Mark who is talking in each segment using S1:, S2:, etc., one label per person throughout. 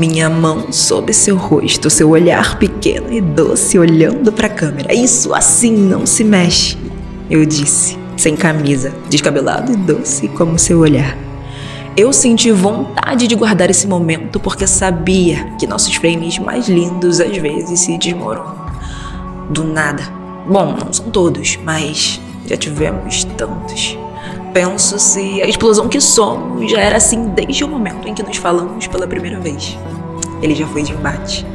S1: Minha mão sob seu rosto, seu olhar pequeno e doce olhando para a câmera. Isso assim não se mexe, eu disse, sem camisa, descabelado e doce como seu olhar. Eu senti vontade de guardar esse momento porque sabia que nossos frames mais lindos às vezes se desmoronam. Do nada. Bom, não são todos, mas já tivemos tantos. Penso se a explosão que somos já era assim desde o momento em que nos falamos pela primeira vez. Ele já foi de embate.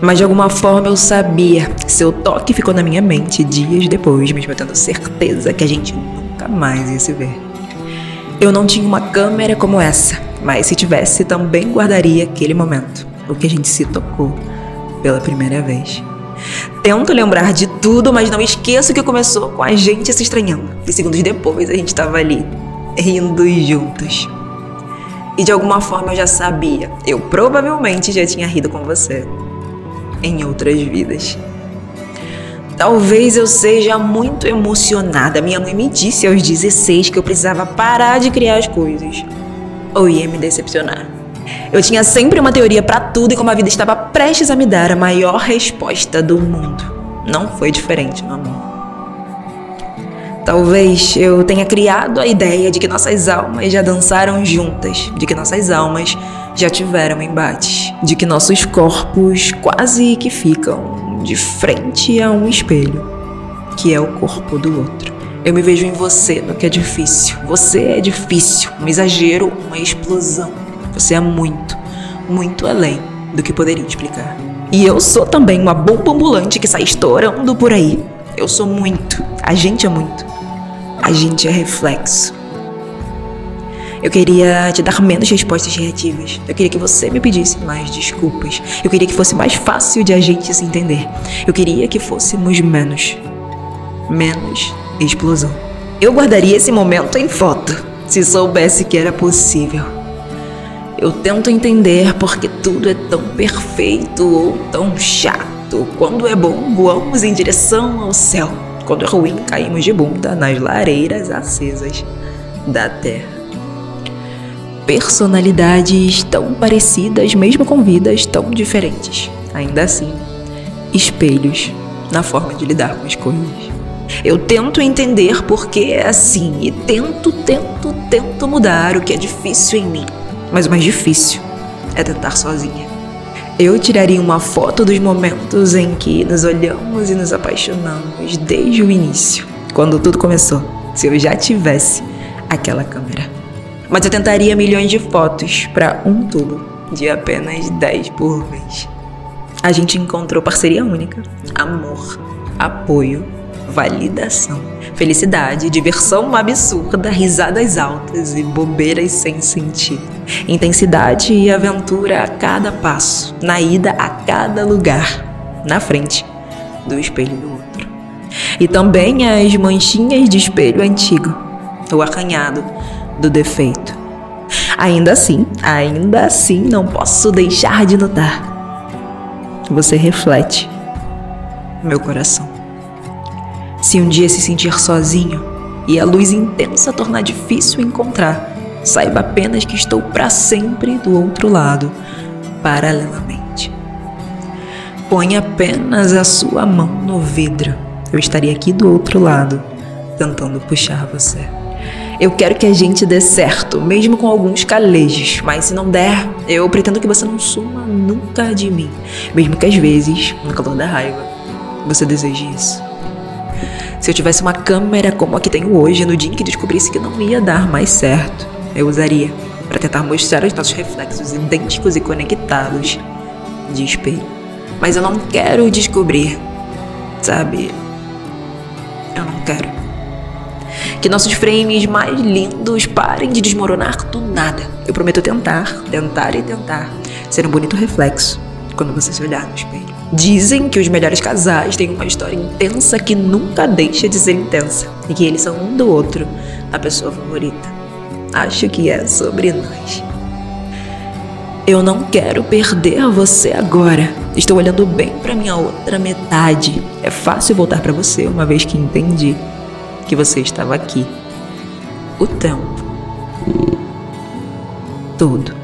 S1: Mas de alguma forma eu sabia, seu toque ficou na minha mente dias depois, mesmo tendo certeza que a gente nunca mais ia se ver. Eu não tinha uma câmera como essa, mas se tivesse também guardaria aquele momento, o que a gente se tocou pela primeira vez. Tento lembrar de tudo, mas não esqueço que começou com a gente se estranhando. E segundos depois a gente estava ali, rindo juntos. E de alguma forma eu já sabia, eu provavelmente já tinha rido com você. Em outras vidas. Talvez eu seja muito emocionada. Minha mãe me disse aos 16 que eu precisava parar de criar as coisas. Ou ia me decepcionar. Eu tinha sempre uma teoria para tudo e como a vida estava prestes a me dar a maior resposta do mundo. Não foi diferente, meu amor. Talvez eu tenha criado a ideia de que nossas almas já dançaram juntas, de que nossas almas já tiveram embates, de que nossos corpos quase que ficam de frente a um espelho, que é o corpo do outro. Eu me vejo em você no que é difícil. Você é difícil, um exagero, uma explosão. Você é muito, muito além do que poderia explicar. E eu sou também uma bomba ambulante que sai estourando por aí. Eu sou muito. A gente é muito. A gente é reflexo. Eu queria te dar menos respostas reativas. Eu queria que você me pedisse mais desculpas. Eu queria que fosse mais fácil de a gente se entender. Eu queria que fôssemos menos. Menos explosão. Eu guardaria esse momento em foto, se soubesse que era possível. Eu tento entender porque tudo é tão perfeito ou tão chato. Quando é bom, voamos em direção ao céu. Quando é ruim, caímos de bunda nas lareiras acesas da terra. Personalidades tão parecidas, mesmo com vidas tão diferentes. Ainda assim, espelhos na forma de lidar com as coisas. Eu tento entender porque é assim e tento, tento, tento mudar o que é difícil em mim mas o mais difícil é tentar sozinha. Eu tiraria uma foto dos momentos em que nos olhamos e nos apaixonamos desde o início, quando tudo começou, se eu já tivesse aquela câmera. Mas eu tentaria milhões de fotos para um tubo de apenas 10 por vez. A gente encontrou parceria única, amor, apoio, validação, felicidade, diversão absurda, risadas altas e bobeiras sem sentido intensidade e aventura a cada passo, na ida a cada lugar, na frente do espelho do outro. E também as manchinhas de espelho antigo, o arranhado do defeito. Ainda assim, ainda assim, não posso deixar de notar. Você reflete meu coração. Se um dia se sentir sozinho e a luz intensa tornar difícil encontrar, Saiba apenas que estou para sempre do outro lado, paralelamente. Põe apenas a sua mão no vidro. Eu estaria aqui do outro lado, tentando puxar você. Eu quero que a gente dê certo, mesmo com alguns calejos, mas se não der, eu pretendo que você não suma nunca de mim, mesmo que às vezes, no calor da raiva, você deseje isso. Se eu tivesse uma câmera como a que tenho hoje, no dia em que descobrisse que não ia dar mais certo, eu usaria para tentar mostrar os nossos reflexos idênticos e conectados de espelho. Mas eu não quero descobrir, sabe? Eu não quero. Que nossos frames mais lindos parem de desmoronar do nada. Eu prometo tentar, tentar e tentar ser um bonito reflexo quando você se olhar no espelho. Dizem que os melhores casais têm uma história intensa que nunca deixa de ser intensa e que eles são um do outro a pessoa favorita acho que é sobre nós. Eu não quero perder você agora. Estou olhando bem para minha outra metade. É fácil voltar para você uma vez que entendi que você estava aqui. O tempo todo.